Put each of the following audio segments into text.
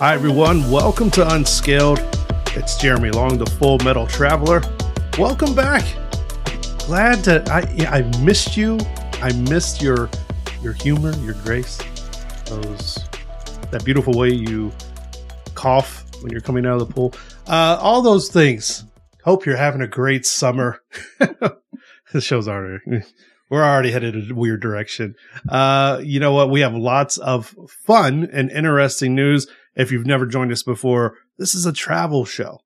Hi, everyone. Welcome to Unscaled. It's Jeremy Long, the Full Metal Traveler. Welcome back. Glad to. I I missed you. I missed your your humor, your grace, those that beautiful way you cough when you're coming out of the pool. Uh, all those things. Hope you're having a great summer. this show's already we're already headed a weird direction. Uh, you know what? We have lots of fun and interesting news. If you've never joined us before, this is a travel show.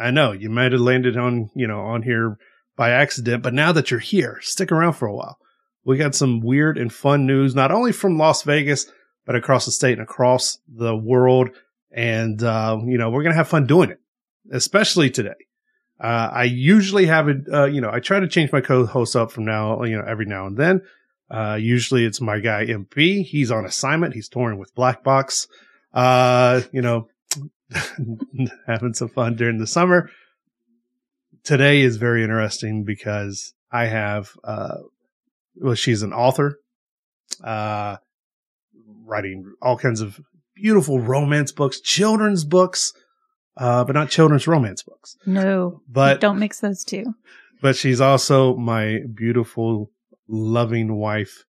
I know you might have landed on, you know, on here by accident, but now that you're here, stick around for a while. We got some weird and fun news, not only from Las Vegas, but across the state and across the world. And, uh, you know, we're going to have fun doing it, especially today. Uh, I usually have it, uh, you know, I try to change my co-host up from now, you know, every now and then. Uh, usually it's my guy MP. He's on assignment. He's touring with Black Box. Uh, you know, having some fun during the summer. Today is very interesting because I have, uh, well, she's an author, uh, writing all kinds of beautiful romance books, children's books, uh, but not children's romance books. No, But don't mix those two. but she's also my beautiful, loving wife,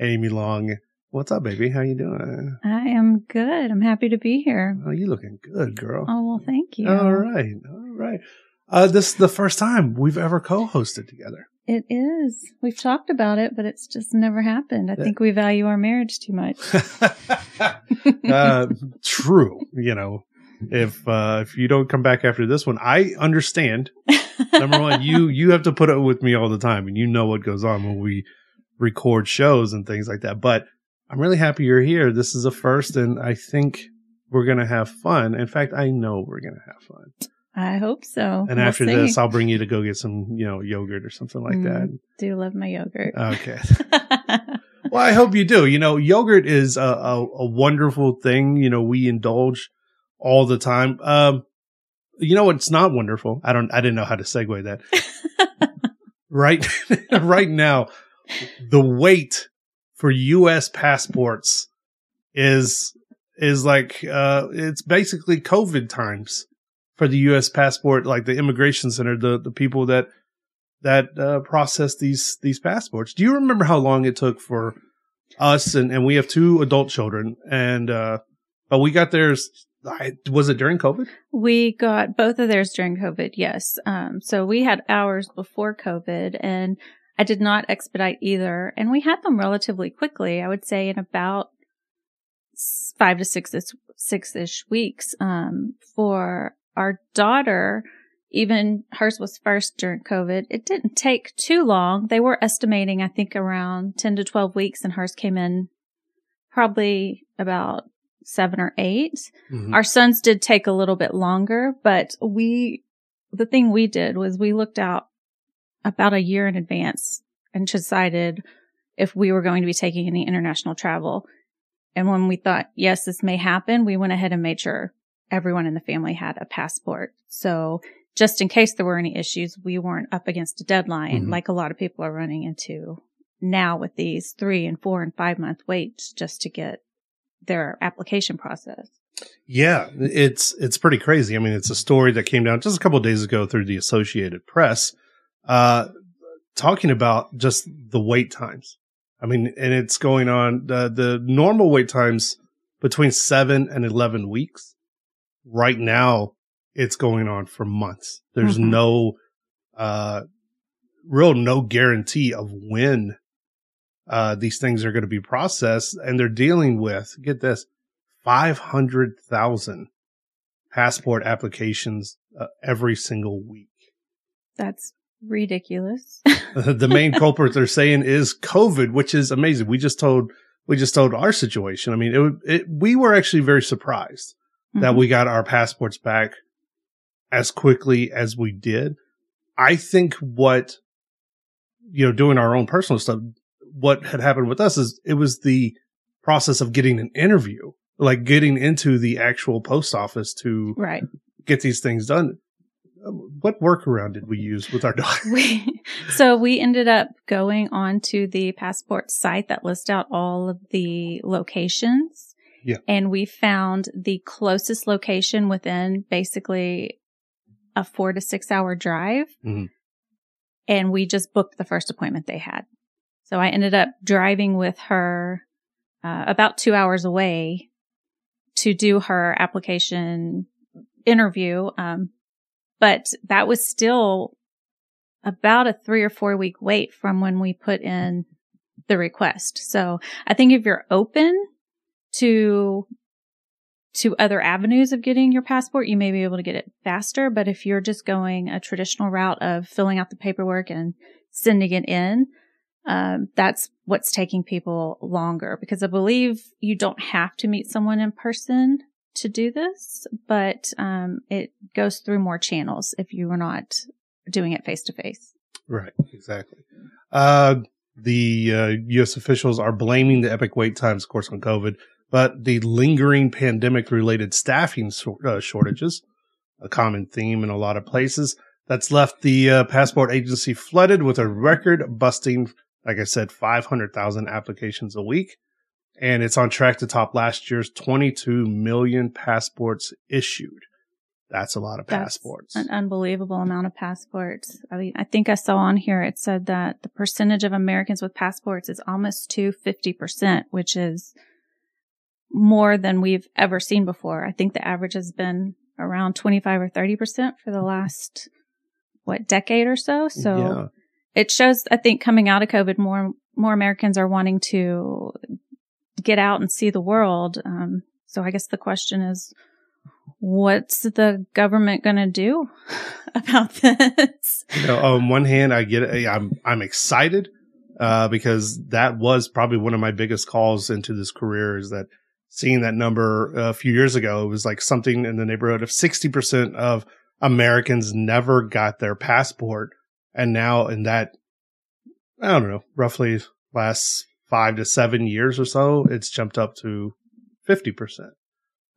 Amy Long. What's up, baby? How you doing? I am good. I'm happy to be here. Oh, you looking good, girl. Oh well, thank you. All right, all right. Uh, this is the first time we've ever co-hosted together. It is. We've talked about it, but it's just never happened. I Yeah. think we value our marriage too much. uh, true. You know, if uh, if you don't come back after this one, I understand. Number one, you you have to put up with me all the time, and you know what goes on when we record shows and things like that. But I'm really happy you're here. This is a first, and I think we're gonna have fun. In fact, I know we're gonna have fun. I hope so. And We'll after see. this, I'll bring you to go get some, you know, yogurt or something like Mm. Do love my yogurt. Okay. Well, I hope you do. You know, yogurt is a, a, a wonderful thing. You know, we indulge all the time. Um, you know what's not wonderful? I don't, I didn't know how to segue that. right, right now, the wait for U.S. passports is, is like, uh, it's basically COVID times for the U.S. passport, like the immigration center, the, the people that, that, uh, process these, these passports. Do you remember how long it took for us? And, and we have two adult children and, uh, but we got theirs. I, was it during COVID? we got both of theirs during COVID. Yes. Um, so we had ours before COVID and I did not expedite either. And we had them relatively quickly. I would say in about five to six, six ish weeks. Um, for our daughter, even hers was first during COVID. It didn't take too long. They were estimating, I think around 10 to 12 weeks and hers came in probably about seven or 8 Mm-hmm. our sons did take a little bit longer, but we, the thing we did was we looked out about a year in advance and decided if we were going to be taking any international travel. And when we thought, yes, this may happen, we went ahead and made sure everyone in the family had a passport. So just in case there were any issues, we weren't up against a deadline Mhm. like a lot of people are running into now with these three and four and five month waits just to get their application process. Yeah, it's it's pretty crazy. I mean, it's a story that came down just a couple of days ago through the Associated Press, uh, talking about just the wait times. I mean, and it's going on the the normal wait times between seven and eleven weeks. Right now, it's going on for months. There's Mhm. no, uh, real no guarantee of when uh, these things are going to be processed, and they're dealing with get this 500,000 passport applications uh, every single week. That's ridiculous. the main culprit they're saying is COVID, which is amazing. We just told we just told our situation. I mean, it, it we were actually very surprised that Mhm. we got our passports back as quickly as we did. I think what you know, doing our own personal stuff, what had happened with us is it was the process of getting an interview, like getting into the actual post office to right. get these things done. What workaround did we use with our daughter? We, so we ended up going on to the passport site that lists out all of the locations Yeah. And we found the closest location within basically a four to six hour drive. Mhm. And we just booked the first appointment they had. So I ended up driving with her uh, about two hours away to do her application interview. Um, but that was still about a three or four week wait from when we put in the request. So I think if you're open to to other avenues of getting your passport, you may be able to get it faster. But if you're just going a traditional route of filling out the paperwork and sending it in, um, that's what's taking people longer because I believe you don't have to meet someone in person to do this, but um, it goes through more channels if you are not doing it face to face. Right, exactly. Uh, the uh, U.S. officials are blaming the epic wait times, of course, on COVID, but the lingering pandemic related staffing so- uh, shortages, a common theme in a lot of places, that's left the uh, passport agency flooded with a record busting, like I said, 500,000 applications a week. And it's on track to top last year's 22 million passports issued. That's a lot of That's passports. An unbelievable amount of passports. I mean, I think I saw on here it said that the percentage of Americans with passports is almost to 50%, which is more than we've ever seen before. I think the average has been around 25 or 30% for the last, what, decade or so. So yeah. it shows, I think coming out of COVID, more, more Americans are wanting to get out and see the world. Um, so I guess the question is, what's the government going to do about this? you know, on one hand, I get. I'm I'm excited uh, because that was probably one of my biggest calls into this career is that seeing that number a few years ago, it was like something in the neighborhood of sixty percent of Americans never got their passport, and now in that I don't know, roughly last five to seven years or so, it's jumped up to fifty percent.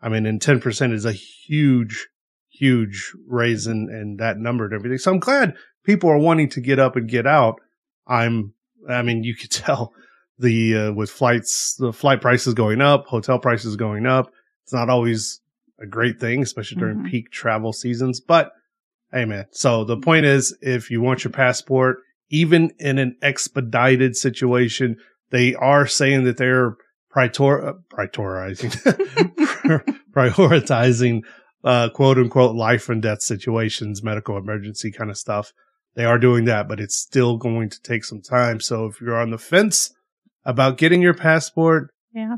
I mean, and ten percent is a huge huge raise in, in that number and everything. So I'm glad people are wanting to get up and get out. I'm, I mean, you could tell the, uh, with flights, the flight prices going up, hotel prices going up. It's not always a great thing, especially during Mhm. peak travel seasons. But hey, man. So the point is, if you want your passport, even in an expedited situation, they are saying that they're prior, uh, prioritizing, prioritizing uh, quote unquote life and death situations, medical emergency kind of stuff. They are doing that, but it's still going to take some time. So if you're on the fence about getting your passport, Yeah.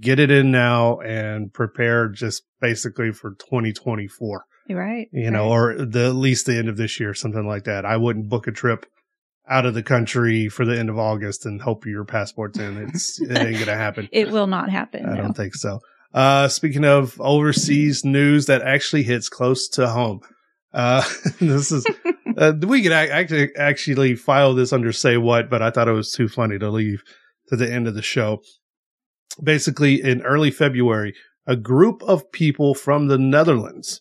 get it in now and prepare just basically for 2024, right. you know, right. or the, at least the end of this year, something like that. I wouldn't book a trip out of the country for the end of August and hope your passport's in. It's, it ain't going to happen. it will not happen. I no. don't think so. Uh, speaking of overseas news that actually hits close to home, uh, this is, uh, we could actually, actually file this under say what, but I thought it was too funny to leave to the end of the show. Basically, in early February, a group of people from the Netherlands,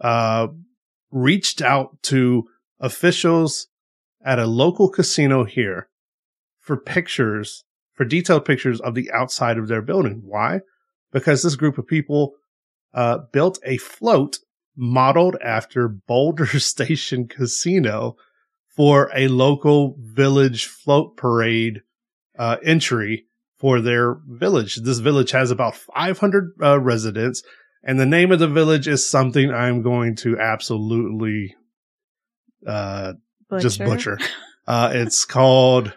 uh, reached out to officials at a local casino here for pictures, for detailed pictures of the outside of their building. Why? because this group of people uh, built a float modeled after Boulder Station Casino for a local village float parade uh, entry for their village. This village has about 500 uh, residents, and the name of the village is something I'm going to absolutely uh, just butcher. Uh, it's called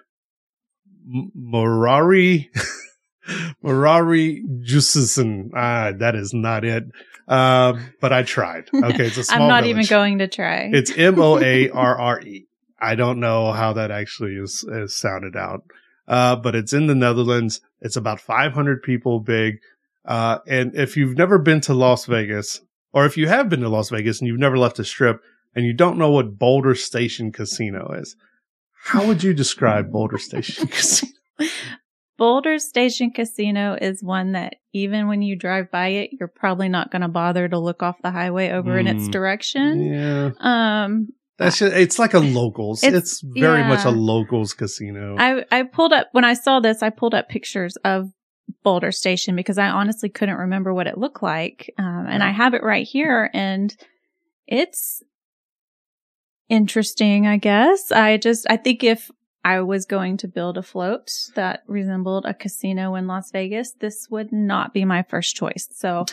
Morari. Morari Jusison. Ah, that is not it. Uh, but I tried. Okay, it's a small I'm not village. even going to try. It's M O A R R E. I don't know how that actually is, is sounded out. Uh, but it's in the Netherlands. It's about 500 people big. Uh, and if you've never been to Las Vegas, or if you have been to Las Vegas and you've never left a strip and you don't know what Boulder Station Casino is, how would you describe Boulder Station Casino? Boulder Station Casino is one that even when you drive by it, you're probably not going to bother to look off the highway over in its Mm. direction. Yeah. Um, That's just, it's like a locals. It's, It's- very much a locals casino. I, I pulled up, when I saw this, I pulled up pictures of Boulder Station because I honestly couldn't remember what it looked like. Um, and I have it right here and it's interesting, I guess. I just, I think if I was going to build a float that resembled a casino in Las Vegas, this would not be my first choice. So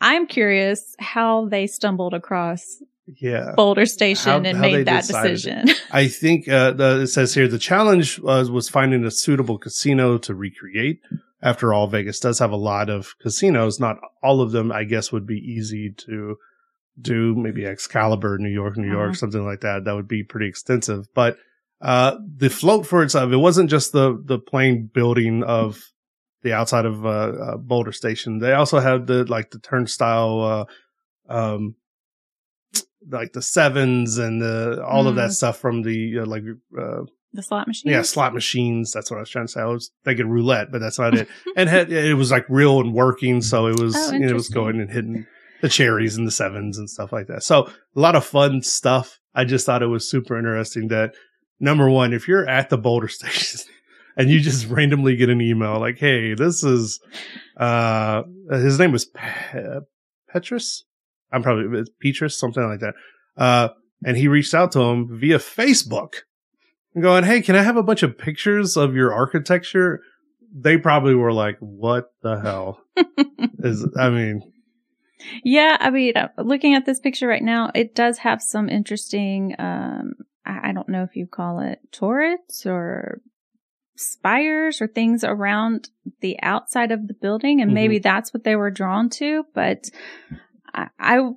I'm curious how they stumbled across yeah Boulder Station How- and how made that decided decision. I think uh, the, it says here the challenge was was finding a suitable casino to recreate. After all, Vegas does have a lot of casinos. Not all of them, I guess, would be easy to do. Maybe Excalibur, New York, New York, Uh-huh. something like that. That would be pretty extensive. But uh, the float for itself, it wasn't just the the plain building of the outside of uh, uh, Boulder Station. They also had the like the turnstile. Uh, um, like the sevens and the all of that Mm. stuff from the uh, like uh, the slot machines. yeah slot machines. That's what I was trying to say. I was thinking roulette, but that's not it. and had, it was like real and working, so it was Oh, you know, it was going and hitting the cherries and the sevens and stuff like that. So a lot of fun stuff. I just thought it was super interesting that number one, if you're at the Boulder station and you just randomly get an email like, "Hey, this is," uh, his name was Pe- Petrus. I'm probably Petrus, something like that. Uh, and he reached out to him via Facebook, going, "Hey, can I have a bunch of pictures of your architecture?" They probably were like, "What the hell?" is I mean, Yeah, I mean, uh, looking at this picture right now, it does have some interesting, um, I, don't know if you call it turrets or spires or things around the outside of the building. And Mhm. maybe that's what they were drawn to, but I, I,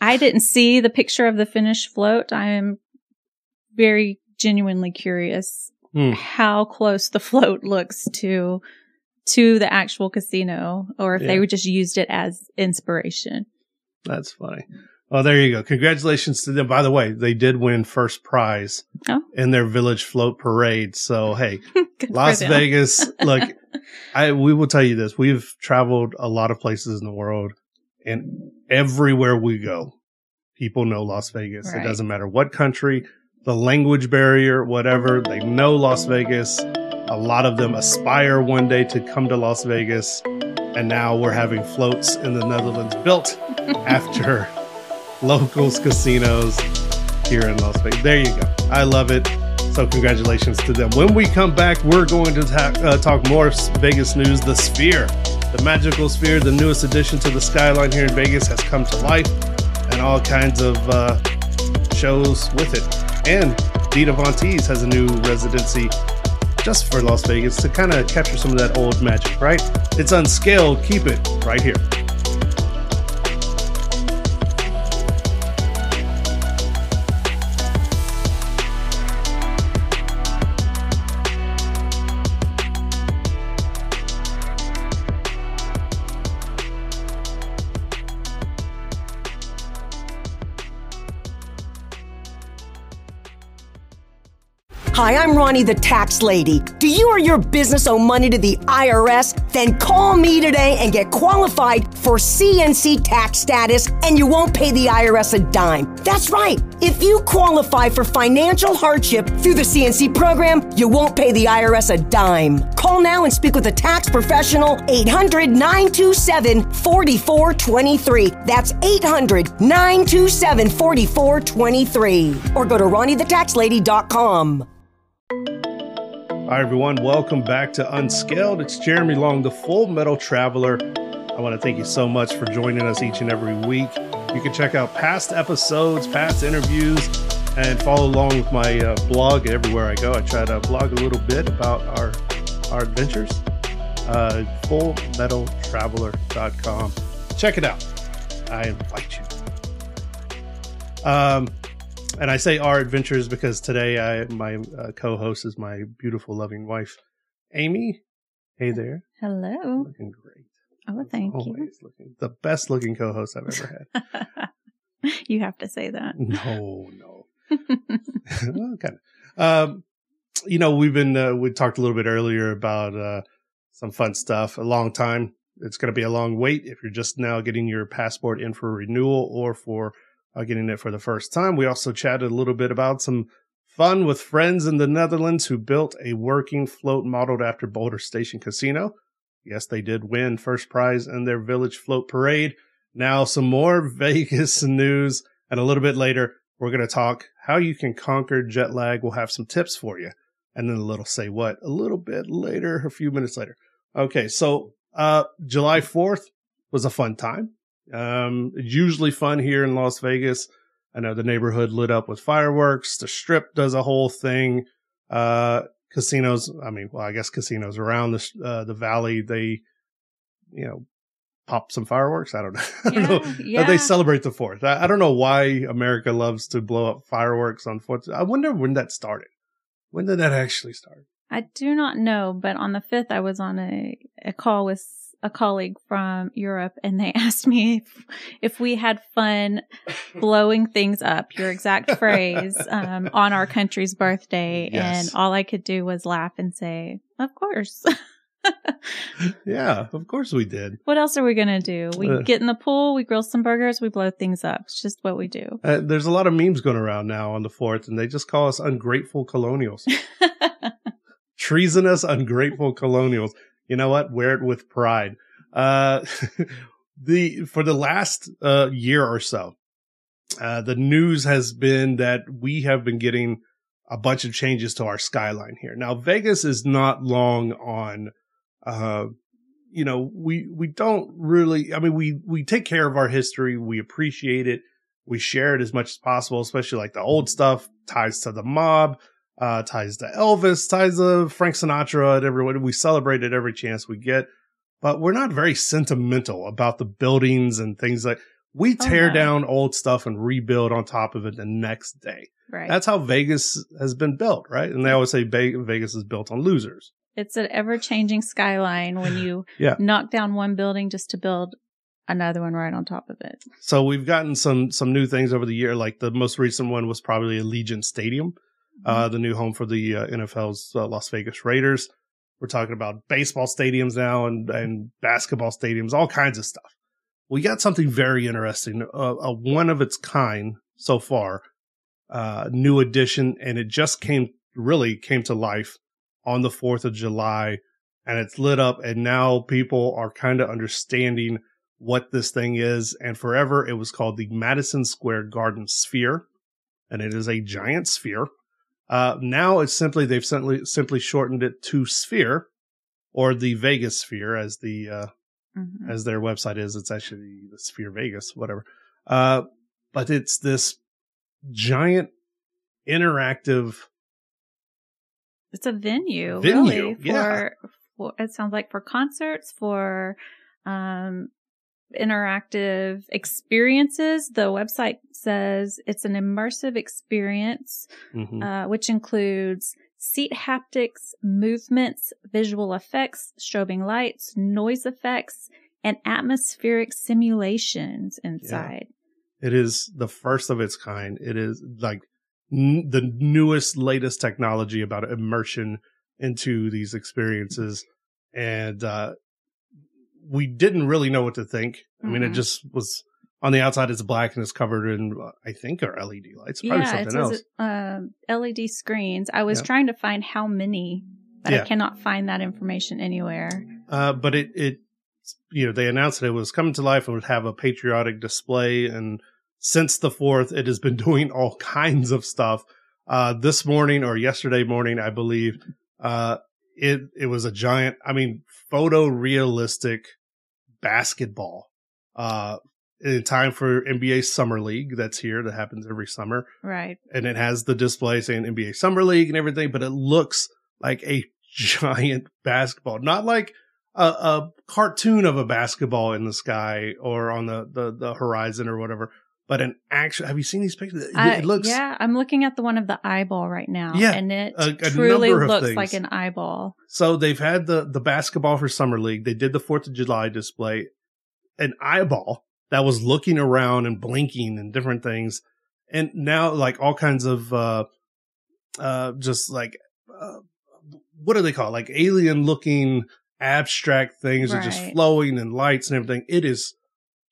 I didn't see the picture of the finished float. I am very genuinely curious Hmm. how close the float looks to to the actual casino or if Yeah. they just used it as inspiration. That's funny. Well, there you go. Congratulations to them. By the way, they did win first prize Oh. in their village float parade. So, hey, Las. Vegas, look, I we will tell you this. We've traveled a lot of places in the world and everywhere we go, people know Las Vegas. It doesn't matter what country, the language barrier, whatever, they know Las Vegas. A lot of them aspire one day to come to Las Vegas. And now we're having floats in the Netherlands built after locals casinos here in Las Vegas. There you go. I love it. So congratulations to them. When we come back, we're going to ta- uh, talk more Vegas news. The Sphere, the magical Sphere, the newest addition to the skyline here in Vegas, has come to life, and all kinds of uh, shows with it. And Dita Von Teese has a new residency just for Las Vegas to kind of capture some of that old magic, right? It's unscaled. Keep it right here. Hi, I'm Ronnie the Tax Lady. Do you or your business owe money to the IRS? Then call me today and get qualified for CNC tax status, and you won't pay the IRS a dime. That's right. If you qualify for financial hardship through the CNC program, you won't pay the IRS a dime. Call now and speak with a tax professional 800 927 4423. That's 800 927 4423. Or go to RonnieTheTaxLady.com. Hi, everyone. Welcome back to Unscaled. It's Jeremy Long, the Full Metal Traveler. I want to thank you so much for joining us each and every week. You can check out past episodes, past interviews, and follow along with my uh, blog everywhere I go. I try to blog a little bit about our our adventures. Uh, fullmetaltraveler.com. Check it out. I invite you. Um, and I say our adventures because today I my uh, co-host is my beautiful, loving wife, Amy. Hey there, Hello. looking great. Oh, thank you. Always looking the best looking co-host I've ever had. you have to say that. no, no, well, kind of. Um, you know, we've been uh, we talked a little bit earlier about uh, some fun stuff. A long time. It's going to be a long wait if you're just now getting your passport in for renewal or for uh, getting it for the first time. We also chatted a little bit about some fun with friends in the Netherlands who built a working float modeled after Boulder Station Casino. Yes, they did win first prize in their village float parade. Now, some more Vegas news. And a little bit later, we're going to talk how you can conquer jet lag. We'll have some tips for you. And then a little say what a little bit later, a few minutes later. Okay. So, uh, July 4th was a fun time. Um, usually fun here in Las Vegas. I know the neighborhood lit up with fireworks. The strip does a whole thing. Uh, casinos, I mean, well, I guess casinos around the, uh, the valley, they, you know, pop some fireworks. I don't know. I don't know. yeah. They celebrate the fourth. I, I don't know why America loves to blow up fireworks on fourth. I wonder when that started. When did that actually start? I do not know, but on the 5th, I was on a, a call with a colleague from Europe and they asked me if, if we had fun blowing things up, your exact phrase, um, on our country's birthday. Yes. And all I could do was laugh and say, of course. yeah, of course we did. what else are we going to do? We Uh. get in the pool, we grill some burgers, we blow things up. It's just what we do. Uh, there's a lot of memes going around now on the fourth, and they just call us ungrateful colonials, treasonous, ungrateful colonials. You know what? Wear it with pride. Uh, the for the last uh, year or so, uh, the news has been that we have been getting a bunch of changes to our skyline here. Now, Vegas is not long on. Uh, you know, we we don't really. I mean, we we take care of our history. We appreciate it. We share it as much as possible, especially like the old stuff ties to the mob, uh, ties to Elvis, ties to Frank Sinatra, and everyone. We celebrate it every chance we get, but we're not very sentimental about the buildings and things like. We Oh, tear no. down old stuff and rebuild on top of it the next day. right. That's how Vegas has been built, right? And they always say Vegas is built on losers. it's an ever changing skyline when you Yeah. knock down one building just to build another one right on top of it. So we've gotten some some new things over the year. Like the most recent one was probably Allegiant Stadium, uh, the new home for the uh, NFL's uh, Las Vegas Raiders. We're talking about baseball stadiums now and and basketball stadiums, all kinds of stuff. We got something very interesting, a, a one of its kind so far, uh, new addition, and it just came really came to life on the Fourth of July, and it's lit up, and now people are kind of understanding what this thing is. And forever it was called the Madison Square Garden Sphere. And it is a giant sphere. Uh, now it's simply, they've simply, simply shortened it to Sphere or the Vegas Sphere as the, uh, Mhm. as their website is. It's actually the Sphere Vegas, whatever. Uh, but it's this giant interactive It's a venue, Venue, really, yeah. for, for it sounds like for concerts, for um interactive experiences. The website says it's an immersive experience mhm. uh, which includes seat haptics, movements, visual effects, strobing lights, noise effects, and atmospheric simulations inside. It is the first of its kind. It is like n- the newest, latest technology about immersion into these experiences. And, uh, we didn't really know what to think. I mean, it Mhm. just was on the outside, it's black and it's covered in, uh, I think, are LED lights. Probably yeah, something else. um LED screens. I was Yeah. trying to find how many, but Yeah. I cannot find that information anywhere. Uh, but it, it, you know, they announced that it was coming to life and would have a patriotic display. And since the fourth, it has been doing all kinds of stuff. Uh, this morning or yesterday morning, I believe, uh, it, it was a giant, I mean, photorealistic basketball, uh, in time for NBA Summer League that's here that happens every summer. Right. and it has the display saying NBA Summer League and everything, but it looks like a giant basketball, not like a, a cartoon of a basketball in the sky or on the, the, the horizon or whatever, but an actual. Have you seen these pictures? It, I- looks. yeah, I'm looking at the one of the eyeball right now. Yeah, And it a- a truly looks things. like an eyeball. So they've had the the basketball for Summer League. They did the Fourth of July display. An eyeball that was looking around and blinking and different things, and now like all kinds of uh, uh, just like uh, what do they call it? like alien looking abstract things are just flowing and lights and everything. It is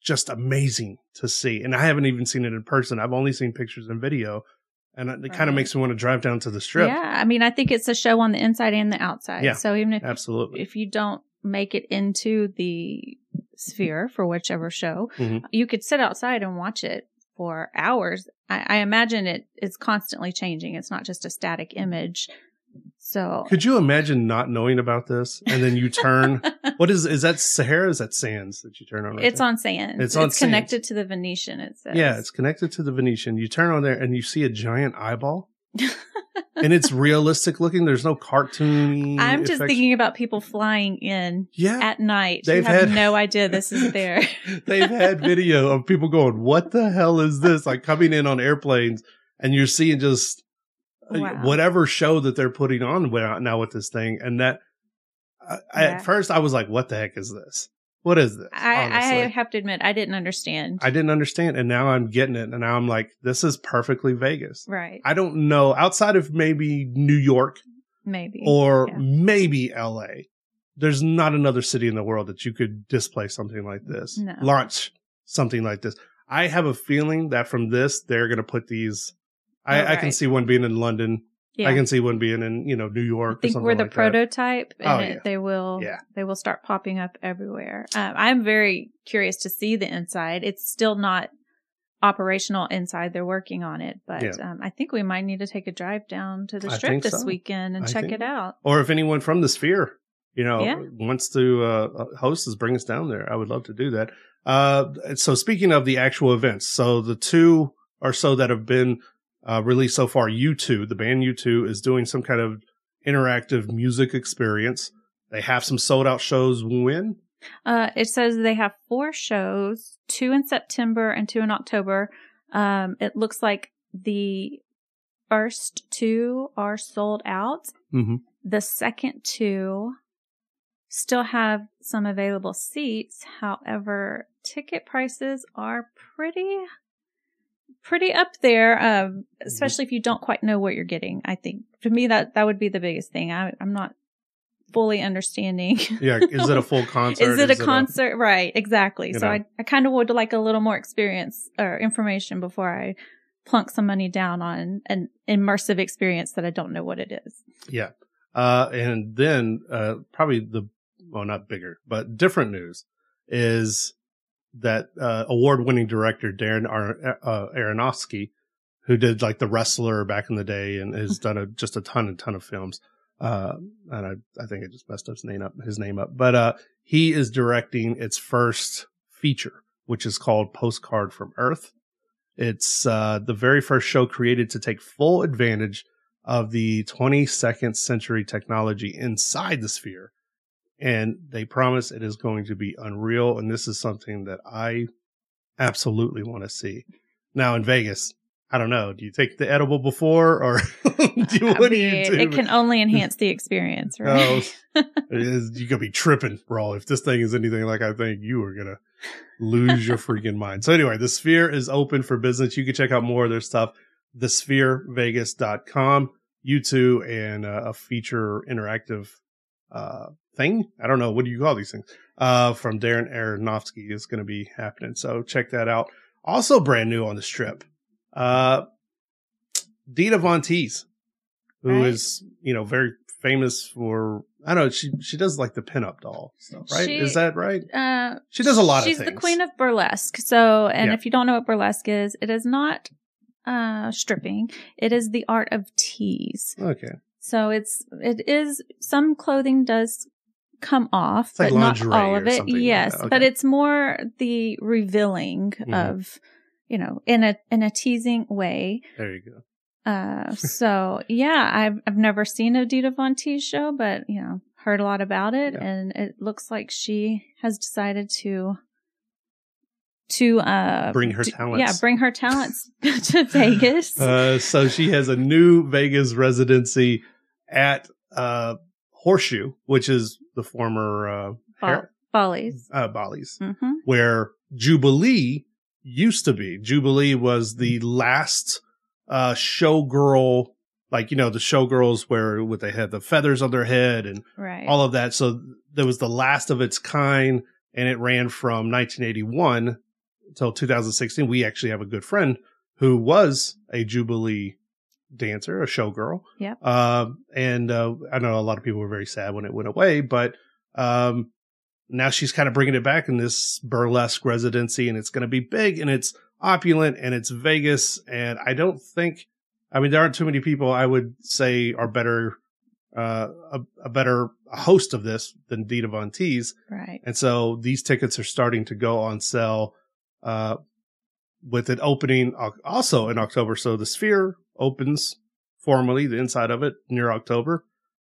just amazing to see, and I haven't even seen it in person. I've only seen pictures and video, and it kind of makes me want to drive down to the strip. Yeah, I mean, I think it's a show on the inside and the outside. Yeah, So even if Absolutely. if you don't make it into the sphere for whichever show, Mhm. you could sit outside and watch it for hours. I, I imagine it is constantly changing. It's not just a static image. So Could you imagine not knowing about this and then you turn? what is is that Sahara? Is that Sands that you turn on? Right it's there? on Sands. It's on it's connected to the Venetian. It says. Yeah, it's connected to the Venetian. You turn on there and you see a giant eyeball, and it's realistic looking. There's no cartoony. I'm just effects. thinking about people flying in Yeah, at night. They've had- no idea this is there. they've had video of people going, "What the hell is this?" Like coming in on airplanes, and you're seeing just Uh, wow. whatever show that they're putting on now with this thing, and that. Yeah. At first, I was like, "What the heck is this? What is this?" I, I have to admit, I didn't understand. I didn't understand, and now I'm getting it, and now I'm like, "This is perfectly Vegas." right. I don't know outside of maybe New York Maybe. or Yeah. maybe LA. There's not another city in the world that you could display something like this, No. launch something like this. I have a feeling that from this, they're going to put these. I, Oh, I can see one being in London. yeah. I can see one being in you know New York. I think we're the like that. prototype, and Oh, it, yeah. they will Yeah. they will start popping up everywhere. Um, I'm very curious to see the inside. It's still not operational inside; they're working on it, but Yeah. um, I think we might need to take a drive down to the strip this so. weekend and I check think- it out. Or if anyone from the sphere, you know, wants to uh, host us, bring us down there. I would love to do that. Uh, so speaking of the actual events, so the two or so that have been uh, released so far, U2, the band U2 is doing some kind of interactive music experience. They have some sold out shows. When? Uh, it says they have four shows, two in September and two in October. Um, it looks like the first two are sold out. Mhm. The second two still have some available seats. However, ticket prices are pretty, pretty up there. Um, especially if you don't quite know what you're getting. I think to me that that would be the biggest thing. I, I'm not fully understanding. Yeah. Is it a full concert? Is it a concert? right, exactly. So know. I, I kind of would like a little more experience or information before I plunk some money down on an immersive experience that I don't know what it is. Yeah. Uh, and then, uh, probably the, well, not bigger, but different news is that, uh, award winning director Darren Ar- uh, Aronofsky, who did like The Wrestler back in the day and has done a, just a ton and ton of films. Uh, and I, I think I just messed up his name up, his name up, but, uh, he is directing its first feature, which is called Postcard from Earth. It's, uh, the very first show created to take full advantage of the 22nd century technology inside the sphere. And they promise it is going to be unreal. And this is something that I absolutely want to see. Now in Vegas, I don't know. Do you take the edible before or do you, I what do you do? It can only enhance the experience, right? Oh, it is, you could be tripping, bro. If this thing is anything like I think, you are gonna lose your freaking mind. So anyway, the Sphere is open for business. You can check out more of their stuff. TheSphereVegas.com, U2, and uh, a feature interactive uh, thing. I don't know what do you call these things. Uh, from Darren Aronofsky is going to be happening. So check that out. Also brand new on the strip. Uh, Dita Von Teese, who is Right. you know very famous for I don't know she she does like the pinup doll stuff, right? She- is that right? Uh, She does a lot of She's the queen of burlesque. So, and Yeah. if you don't know what burlesque is, it is not uh, stripping. It is the art of tease. Okay, So it's it is some clothing does come off, It's like but not all of it. yes, that. but it's more the revealing Mhm. of you know in a in a teasing way. there you go. Uh, so yeah, I've I've never seen a Dita Von Teese show, but you know heard a lot about it, Yeah. and it looks like she has decided to to uh Bring her d- talents. Yeah, bring her talents to Vegas. Uh, so she has a new Vegas residency at uh, Horseshoe, which is the former uh, Har- Follies. uh, Bally's, hmm where Jubilee used to be. Jubilee was the last uh, showgirl, like you know the showgirls where with they had the feathers on their head and Right. all of that. So there was the last of its kind, and it ran from 1981 until 2016. We actually have a good friend who was a Jubilee dancer, a showgirl. Yeah. Uh, and uh, I know a lot of people were very sad when it went away, but Um, now she's kind of bringing it back in this burlesque residency, and it's going to be big and it's opulent and it's Vegas. And I don't think, I mean, there aren't too many people I would say are better, uh, a, a better host of this than Dita Von Teese. Right. And so these tickets are starting to go on sale, uh, with it opening also in October. So the Sphere opens formally, the inside of it near October.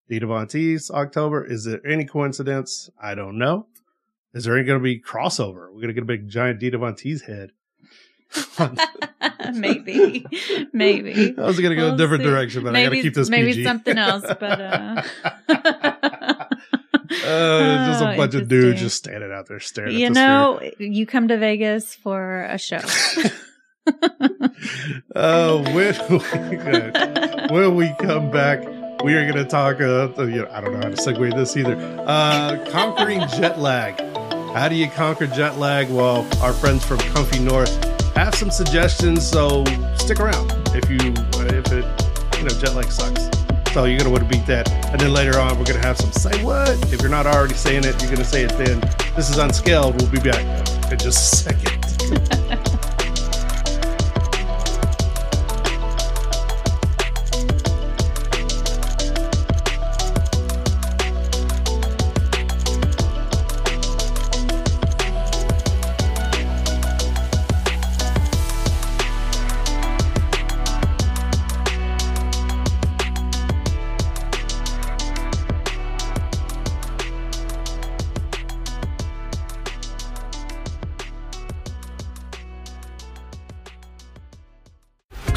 Dita Von Teese, October. Is there any coincidence? I don't know. Is there going to be crossover? We're going to get a big giant Dita Von Teese head. maybe, maybe. I was going to go we'll a different see. direction, but maybe, I got to keep this maybe PG. something else. But uh... uh, just a oh, bunch of dudes just standing out there staring. You know, you come to Vegas for a show. Oh, when we, when we come back, we are going to talk. Uh, you know, I don't know how to segue this either. Uh, conquering jet lag. How do you conquer jet lag? Well, our friends from Comfy North have some suggestions. So stick around if you if it you know jet lag sucks. So you're gonna want to beat that. And then later on, we're gonna have some say what. If you're not already saying it, you're gonna say it then. This is unscaled. We'll be back in just a second.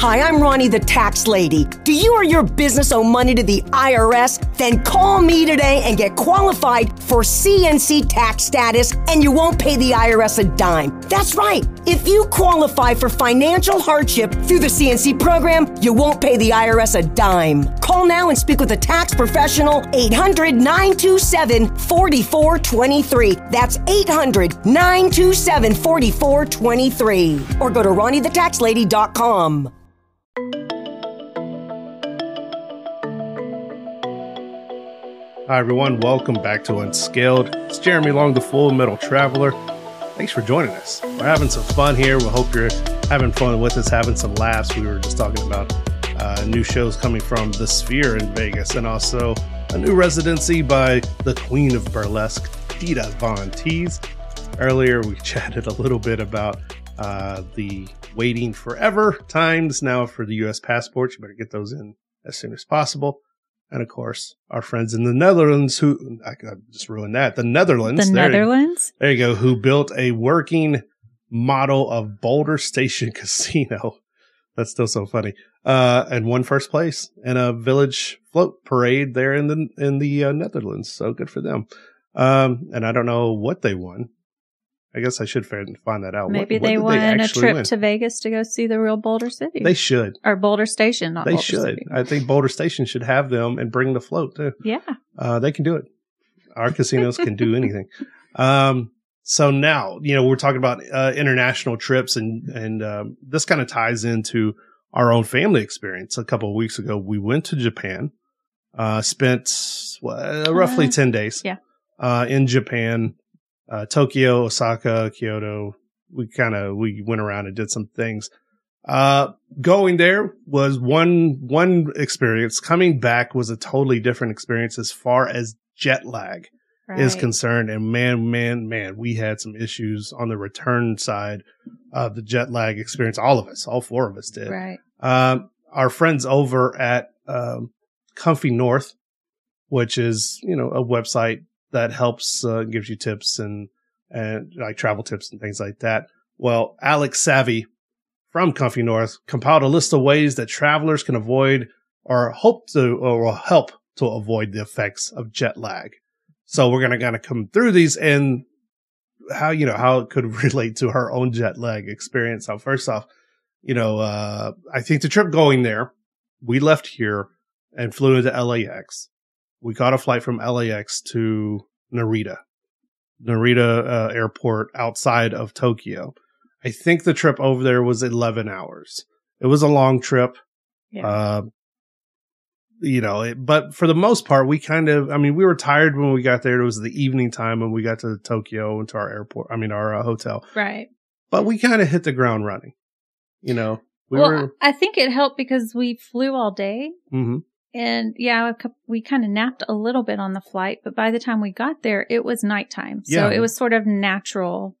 Hi, I'm Ronnie the Tax Lady. Do you or your business owe money to the IRS? Then call me today and get qualified for CNC tax status, and you won't pay the IRS a dime. That's right. If you qualify for financial hardship through the CNC program, you won't pay the IRS a dime. Call now and speak with a tax professional, 800 927 4423. That's 800 927 4423. Or go to RonnieTheTaxLady.com. Hi, everyone. Welcome back to Unscaled. It's Jeremy Long, the Full Metal Traveler. Thanks for joining us. We're having some fun here. We hope you're having fun with us, having some laughs. We were just talking about uh, new shows coming from the Sphere in Vegas and also a new residency by the Queen of Burlesque, Dita Von Teese. Earlier, we chatted a little bit about uh, the waiting forever times now for the U.S. passports. You better get those in as soon as possible and of course our friends in the Netherlands who I just ruined that. The Netherlands. The there, Netherlands. There you go. Who built a working model of Boulder Station Casino. That's still so funny. Uh, and won first place in a village float parade there in the in the uh, Netherlands. So good for them. Um, and I don't know what they won. I guess I should find that out. Maybe what, they what won they a trip win? to Vegas to go see the real Boulder City. They should. Or Boulder Station, not They Boulder should. City. I think Boulder Station should have them and bring the float too. Yeah. Uh, they can do it. Our casinos can do anything. Um, so now, you know, we're talking about uh, international trips, and and um, this kind of ties into our own family experience. A couple of weeks ago, we went to Japan, uh, spent well, roughly Uh, ten days, yeah. uh, in Japan, uh, Tokyo, Osaka, Kyoto. We kind of we went around and did some things. Uh, going there was one one experience. Coming back was a totally different experience as far as jet lag is concerned. And man, man, man, we had some issues on the return side of the jet lag experience. All of us, all four of us did. Right. Um, our friends over at um, Comfy North, which is you know a website that helps uh, gives you tips and and like travel tips and things like that. Well, Alex Savvy from Comfy North compiled a list of ways that travelers can avoid or hope to or help to avoid the effects of jet lag. So we're gonna kind of come through these and how you know how it could relate to her own jet lag experience. So first off, you know, uh, I think the trip going there, we left here and flew into LAX. We got a flight from LAX to Narita, Narita uh, airport outside of Tokyo. I think the trip over there was 11 hours. It was a long trip. Yeah. Uh, you know, it, but for the most part, we kind of, I mean, we were tired when we got there. It was the evening time when we got to Tokyo and to our airport, I mean, our uh, hotel, Right. but we kind of hit the ground running, you know, we well, were, I think it helped because we flew all day. mhm. And yeah, we kind of napped a little bit on the flight, but by the time we got there, it was nighttime. So Yeah. it was sort of natural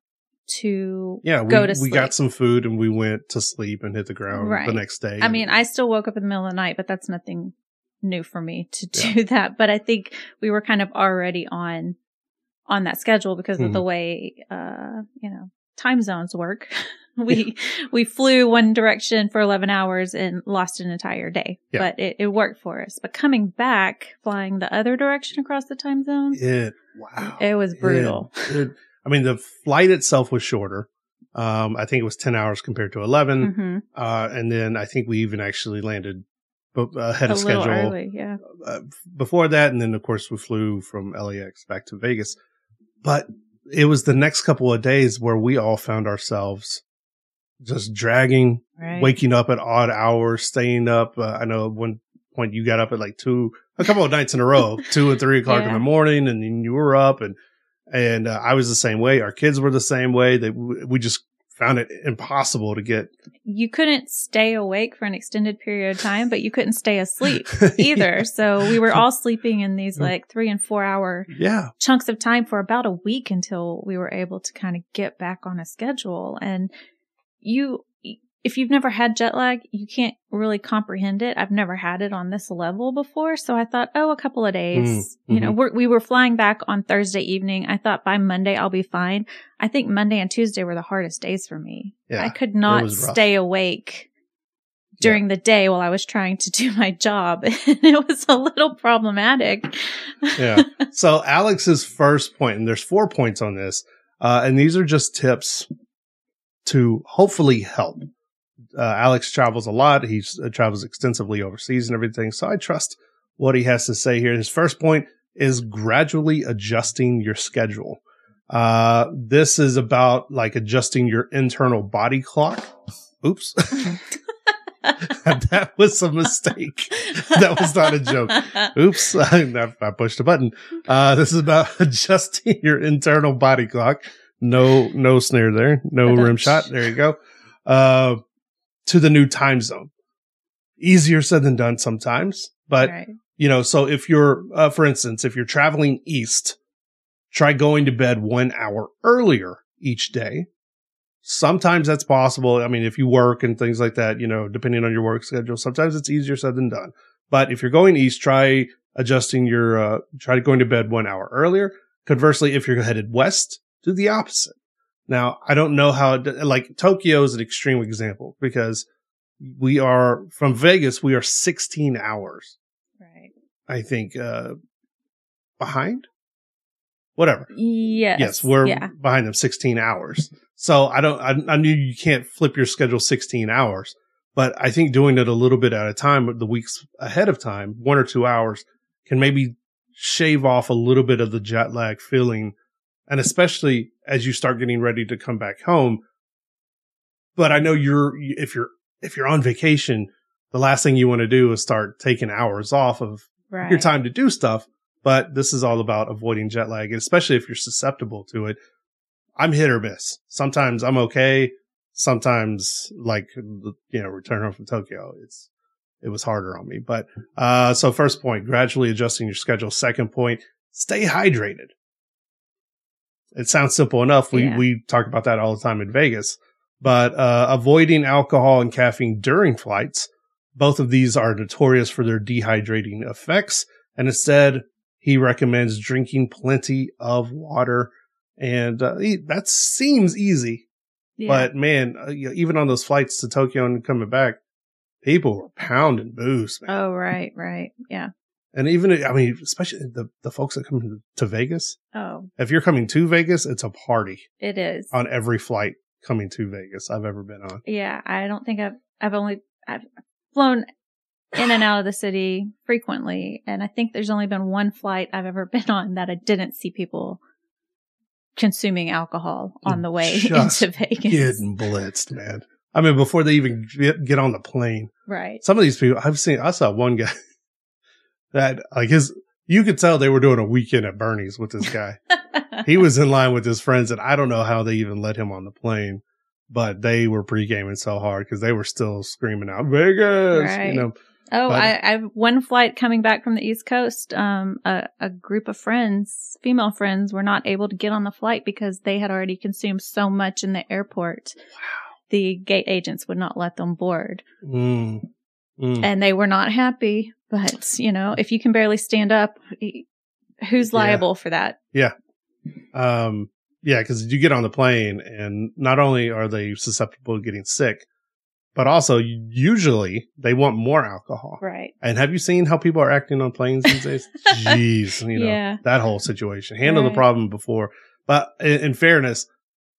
to yeah, we, go to sleep. we got some food and we went to sleep and hit the ground Right. the next day. I mean, I still woke up in the middle of the night, but that's nothing new for me to do Yeah. that. But I think we were kind of already on on that schedule because of the Mm-hmm. way uh, you know, time zones work. we we flew one direction for 11 hours and lost an entire day. Yeah. But it, it worked for us. But coming back, flying the other direction across the time zone it, wow. it was brutal. It- it- I mean, the flight itself was shorter. Um, I think it was 10 hours compared to 11. hmm Uh, and then I think we even actually landed ahead of schedule early, yeah. uh, before that. And then, of course, we flew from LAX back to Vegas. But it was the next couple of days where we all found ourselves just dragging, Right. waking up at odd hours, staying up. Uh, I know one point you got up at like two, a couple of nights in a row, two and three o'clock in the morning, and then you were up, and and uh, I was the same way. Our kids were the same way. That we, we just found it impossible to get you couldn't stay awake for an extended period of time, but you couldn't stay asleep either. So we were all sleeping in these like three and four hour yeah, chunks of time for about a week until we were able to kind of get back on a schedule. And you, if you've never had jet lag, you can't really comprehend it. I've never had it on this level before. So I thought, oh, a couple of days, Mm, you know, mhm. we're, we were flying back on Thursday evening. I thought by Monday I'll be fine. I think Monday and Tuesday were the hardest days for me. Yeah, I could not stay awake during the day while I was trying to do my job. And it was a little problematic. yeah. So Alex's first point, and there's four points on this, uh, and these are just tips to hopefully help. Uh, Alex travels a lot. He uh, travels extensively overseas and everything. So I trust what he has to say here. His first point is gradually adjusting your schedule. Uh, this is about like adjusting your internal body clock. Oops. that was a mistake. That was not a joke. Oops, I, I pushed a button. Uh, this is about adjusting your internal body clock. No, no snare there. No rim shot. There you go. Uh, to the new time zone. Easier said than done sometimes, but right. you know, so if you're, uh, for instance, if you're traveling east, try going to bed one hour earlier each day. Sometimes that's possible. I mean, if you work and things like that, you know, depending on your work schedule, sometimes it's easier said than done. But if you're going east, try adjusting your, uh, try going to bed one hour earlier. Conversely, if you're headed west, do the opposite. Now, I don't know how, it, like Tokyo is an extreme example because we are from Vegas, we are 16 hours, Right. I think, uh, behind. Whatever. Yes. Yes, we're yeah. behind them 16 hours. So I don't, I, I knew you can't flip your schedule 16 hours, but I think doing it a little bit at a time, the weeks ahead of time, one or two hours can maybe shave off a little bit of the jet lag feeling. And especially as you start getting ready to come back home. But I know you're, if you're, if you're on vacation, the last thing you want to do is start taking hours off of Right. your time to do stuff. But this is all about avoiding jet lag, and especially if you're susceptible to it. I'm hit or miss. Sometimes I'm okay. Sometimes, like you know, return home from Tokyo, it's it was harder on me. But uh, so first point, gradually adjusting your schedule. Second point, stay hydrated. It sounds simple enough. We Yeah. we talk about that all the time in Vegas. But uh, avoiding alcohol and caffeine during flights. Both of these are notorious for their dehydrating effects. And instead, he recommends drinking plenty of water. And uh, he- that seems easy. Yeah. But man, uh, even on those flights to Tokyo and coming back, people were pounding booze, man. oh, right. Right. Yeah. And even, I mean, especially the, the folks that come to Vegas, Oh, if you're coming to Vegas, it's a party it is. on every flight coming to Vegas I've ever been on. yeah. I don't think I've, I've only, I've flown in and out of the city frequently. And I think there's only been one flight I've ever been on that I didn't see people consuming alcohol on the way Just into Vegas. Getting blitzed, man. I mean, before they even get, get on the plane, Right. some of these people I've seen, I saw one guy, That like his, you could tell they were doing a weekend at Bernie's with this guy. he was in line with his friends, and I don't know how they even let him on the plane, but they were pre gaming so hard because they were still screaming out Vegas, Right. you know. Oh, But- I, I have one flight coming back from the East Coast. Um, a, a group of friends, female friends, were not able to get on the flight because they had already consumed so much in the airport. Wow. The gate agents would not let them board, Mm. Mm. and they were not happy. But you know, if you can barely stand up, who's Yeah. liable for that? Yeah. Um, yeah, because you get on the plane, and not only are they susceptible to getting sick, but also usually they want more alcohol. Right. And have you seen how people are acting on planes these days? Jeez, you know Yeah. that whole situation. Handle the problem before. But in, in fairness,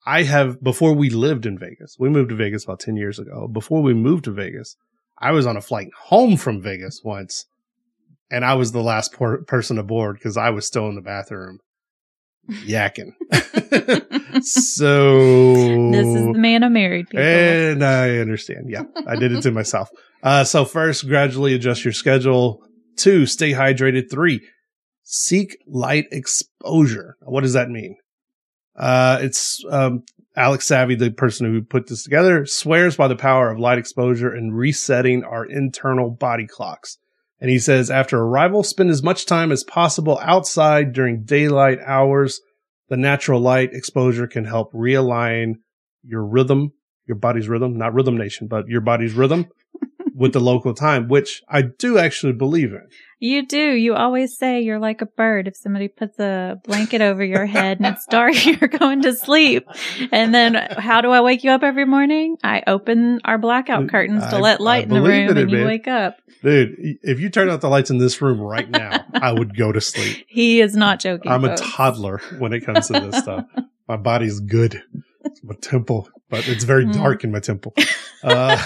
I have before we lived in Vegas. We moved to Vegas about ten years ago. Before we moved to Vegas, I was on a flight home from Vegas once, and I was the last por- person aboard because I was still in the bathroom yakking. so This is the man I married. People. and I understand. Yeah, I did it to myself. Uh, so first, gradually adjust your schedule. Two, stay hydrated. Three, seek light exposure. What does that mean? Uh, it's, um, Alex Savvy, the person who put this together, swears by the power of light exposure and resetting our internal body clocks. And he says, after arrival, spend as much time as possible outside during daylight hours. The natural light exposure can help realign your rhythm, your body's rhythm, not Rhythm Nation, but your body's rhythm with the local time, which I do actually believe in. You do. You always say you're like a bird. If somebody puts a blanket over your head and it's dark, you're going to sleep. And then how do I wake you up every morning? I open our blackout curtains to I- let I light in the room it, and you man. wake up. Dude, if you turn out the lights in this room right now, I would go to sleep. He is not joking. I'm a toddler when it comes to this stuff. My body's good. It's my temple, but it's very Mm. dark in my temple. Uh,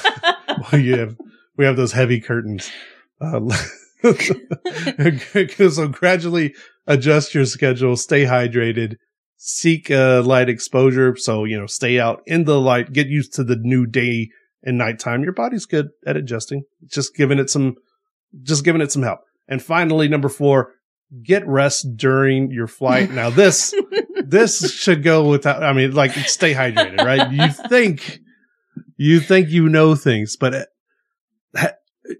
well, you have, we have those heavy curtains. Uh, so gradually adjust your schedule, stay hydrated, seek uh, light exposure. So, you know, stay out in the light, get used to the new day and nighttime. Your body's good at adjusting. Just giving it some, just giving it some help. And finally, number four, get rest during your flight. Now this, this should go without, I mean, like stay hydrated, right? You think, you think you know things, but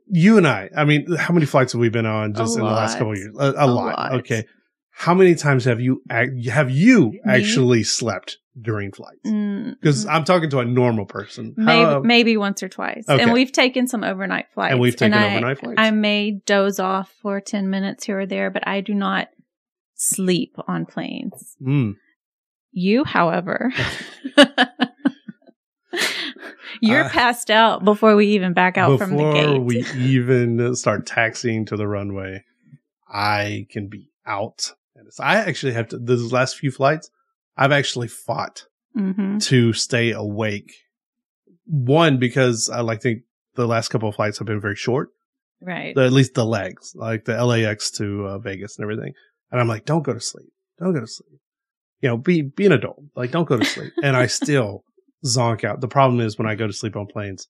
you and I, I mean, how many flights have we been on just A in the last couple of years? A, a A lot. lot. Okay. How many times have you, have you Me? actually slept during flights? Because mm. I'm talking to a normal person. Maybe, How- maybe once or twice. Okay. And we've taken some overnight flights. and we've taken I- overnight flights. I may doze off for 10 minutes here or there, but I do not sleep on planes. Mm. You, however, you're Uh, passed out before we even back out from the gate. Before we even start taxiing to the runway, I can be out. And it's- I actually have to, those last few flights, I've actually fought hmm to stay awake. One, because I like think the last couple of flights have been very short, Right. the, at least the legs, like the LAX to uh, Vegas and everything. And I'm like, don't go to sleep. Don't go to sleep. You know, be, be an adult. Like, don't go to sleep. and I still zonk out. The problem is when I go to sleep on planes,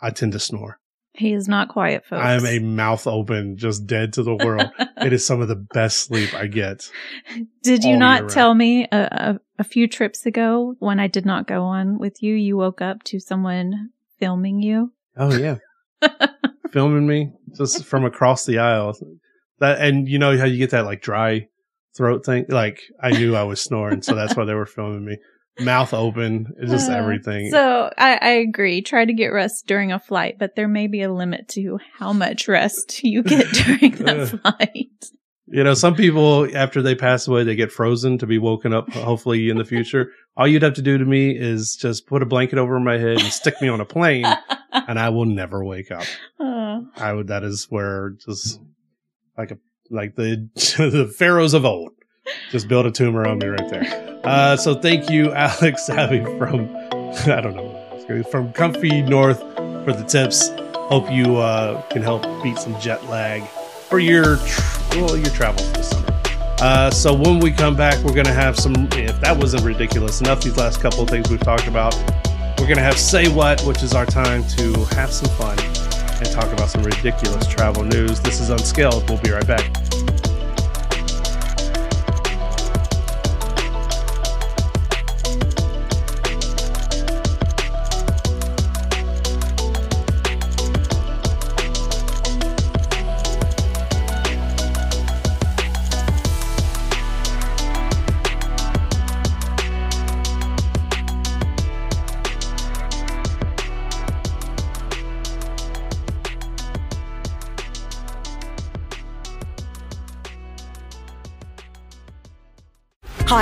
I tend to snore. he is not quiet, folks. I'm a mouth open, just dead to the world. it is some of the best sleep I get. Did you not round. tell me a, a, a few trips ago when I did not go on with you, you woke up to someone filming you? Oh yeah. Filming me just from across the aisle. That and you know how you get that like dry throat thing? Like I knew I was snoring, so that's why they were filming me. Mouth open, it's just Uh, everything. So I, I agree. Try to get rest during a flight, but there may be a limit to how much rest you get during that Uh. flight. You know, some people after they pass away, they get frozen to be woken up. Hopefully, in the future, all you'd have to do to me is just put a blanket over my head and stick me on a plane, and I will never wake up. Oh, I would. That is where just like a like the the pharaohs of old, just build a tumor on me right there. Uh, so thank you, Alex Savvy from I don't know from Comfy North for the tips. Hope you uh, can help beat some jet lag for your tr- well your travels this summer. Uh, so when we come back, we're gonna have some. If that wasn't ridiculous enough, these last couple of things we've talked about, we're gonna have say what, which is our time to have some fun and talk about some ridiculous travel news. This is Unscaled. We'll be right back.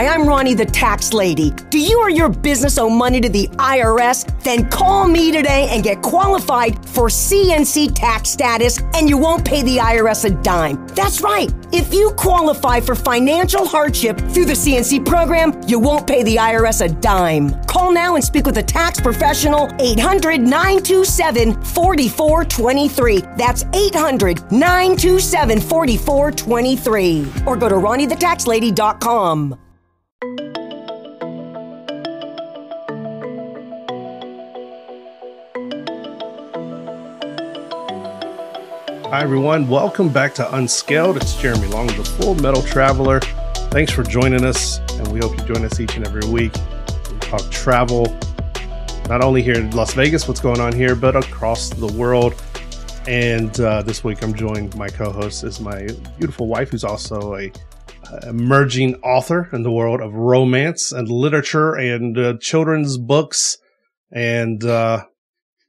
Hi, I'm Ronnie the Tax Lady. Do you or your business owe money to the IRS? Then call me today and get qualified for CNC tax status, and you won't pay the IRS a dime. That's right. If you qualify for financial hardship through the CNC program, you won't pay the IRS a dime. Call now and speak with a tax professional, 800 927 4423. That's 800 927 4423. Or go to RonnieTheTaxLady.com. Hi, everyone. Welcome back to Unscaled. It's Jeremy Long, the Full Metal Traveler. Thanks for joining us, and we hope you join us each and every week. We talk travel, not only here in Las Vegas, what's going on here, but across the world. And uh, this week, I'm joined. My co-host is my beautiful wife, who's also a emerging author in the world of romance and literature and uh, children's books and uh,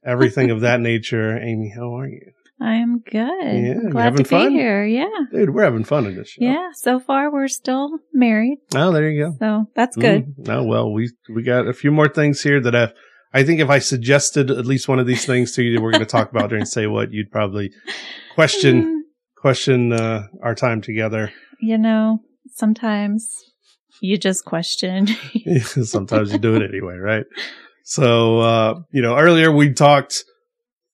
everything of that nature. Amy, how are you? I am good. Yeah, Glad having to be fun? here. Yeah. Dude, we're having fun in this show. Yeah. So far, we're still married. Oh, there you go. So that's good. Mm, no, well, we we got a few more things here that I, I think if I suggested at least one of these things to you that we're going to talk about during say what, you'd probably question Mm, question uh, our time together. you know, sometimes you just question. Sometimes you do it anyway, right? So, uh, you know, earlier we talked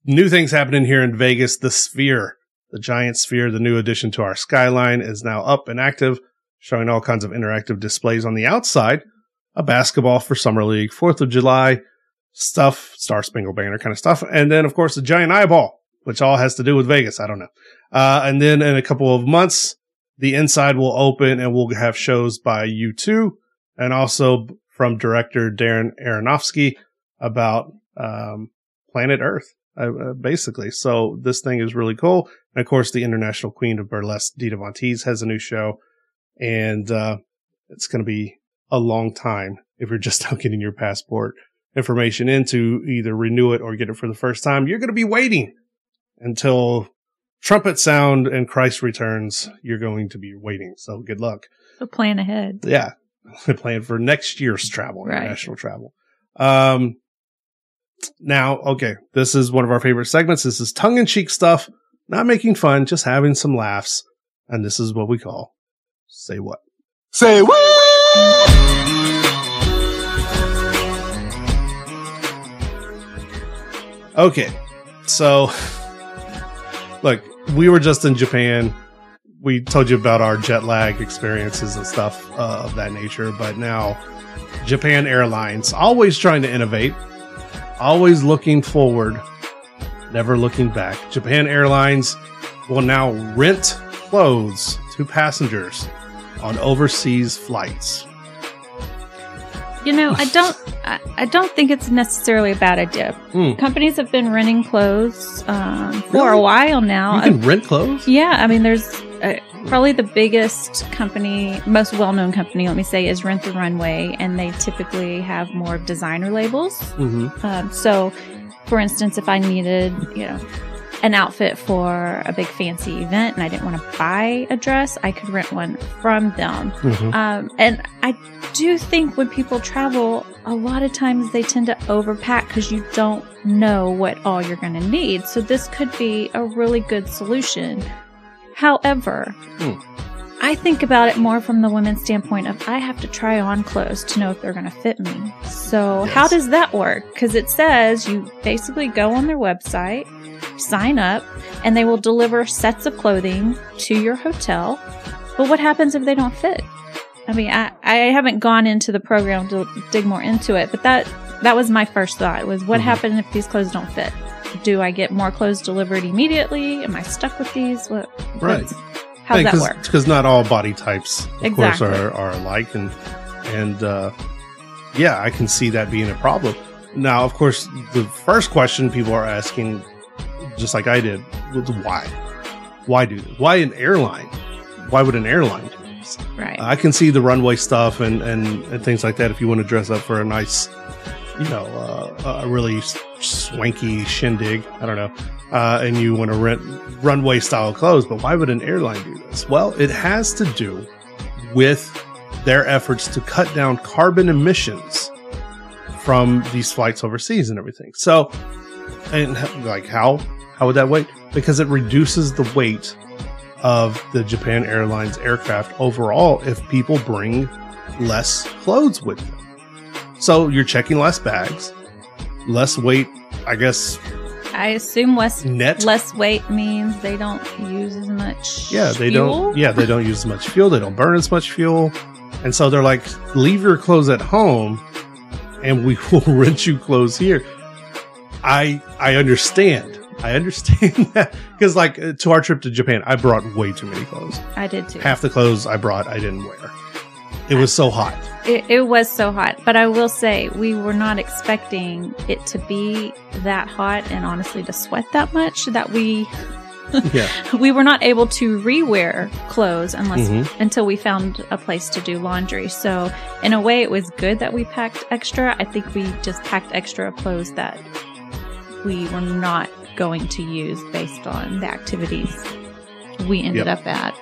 new things happening here in Vegas. The Sphere, the giant sphere, the new addition to our skyline is now up and active, showing all kinds of interactive displays on the outside. A basketball for Summer League, 4th of July stuff, Star Spangled Banner kind of stuff. And then, of course, the giant eyeball, which all has to do with Vegas. I don't know. Uh, and then in a couple of months, the inside will open and we'll have shows by U2 and also from director Darren Aronofsky about um, planet Earth, uh, uh, basically. So this thing is really cool. And of course, the international queen of burlesque, Dita Von Teese, has a new show, and uh, it's going to be a long time if you're just now getting your passport information in to either renew it or get it for the first time. You're going to be waiting until trumpet sound and Christ returns. You're going to be waiting. So good luck so plan ahead. yeah, The plan for next year's travel, Right. international travel. Um, now, okay, this is one of our favorite segments. This is tongue in cheek stuff, not making fun, just having some laughs. And this is what we call say what. Say what? Okay, so look, we were just in Japan. We told you about our jet lag experiences and stuff uh, of that nature, but now Japan Airlines always trying to innovate, always looking forward, never looking back. Japan Airlines will now rent clothes to passengers on overseas flights. You know, I don't, I, I don't think it's necessarily a bad idea. Hmm. Companies have been renting clothes um, for Really? a while now. You can rent clothes? Yeah, I mean, there's probably the biggest company, most well known company, let me say, is Rent the Runway, and they typically have more of designer labels. Mm-hmm. Um, so, for instance, if I needed, you know, an outfit for a big fancy event and I didn't want to buy a dress, I could rent one from them. Mm-hmm. Um, and I do think when people travel, a lot of times they tend to overpack because you don't know what all you're going to need. So this could be a really good solution. However, Hmm. I think about it more from the women's standpoint of I have to try on clothes to know if they're going to fit me. So how does that work? Because it says you basically go on their website, sign up, and they will deliver sets of clothing to your hotel. But what happens if they don't fit? I mean, I, I haven't gone into the program to dig more into it, but that that was my first thought was what Mhm. happens if these clothes don't fit? Do I get more clothes delivered immediately? Am I stuck with these? What? Right. How does that work? Because not all body types, of Exactly. course, are, are alike, and and uh, yeah, I can see that being a problem. Now, of course, the first question people are asking, just like I did, was why? Why do this? Why an airline? Why would an airline do this? Right. I can see the runway stuff and, and, and things like that if you want to dress up for a nice, you know, uh, a really swanky shindig. I don't know. Uh, and you want to rent runway style clothes, but why would an airline do this? Well, it has to do with their efforts to cut down carbon emissions from these flights overseas and everything. So, and like how how would that weight? Because it reduces the weight of the Japan Airlines aircraft overall if people bring less clothes with them. So you're checking less bags, less weight, I guess I assume less net. less weight means they don't use as much. yeah, they fuel? don't yeah, they don't use as much fuel, they don't burn as much fuel. And so they're like, leave your clothes at home and we will rent you clothes here. I I understand. I understand that because like uh, to our trip to Japan, I brought way too many clothes. I did too. Half the clothes I brought I didn't wear. It was so hot. It, it was so hot, but I will say we were not expecting it to be that hot and honestly to sweat that much that we Yeah. we were not able to rewear clothes unless Mhm. until we found a place to do laundry. So in a way, it was good that we packed extra. I think we just packed extra clothes that we were not going to use based on the activities we ended Yep. up at.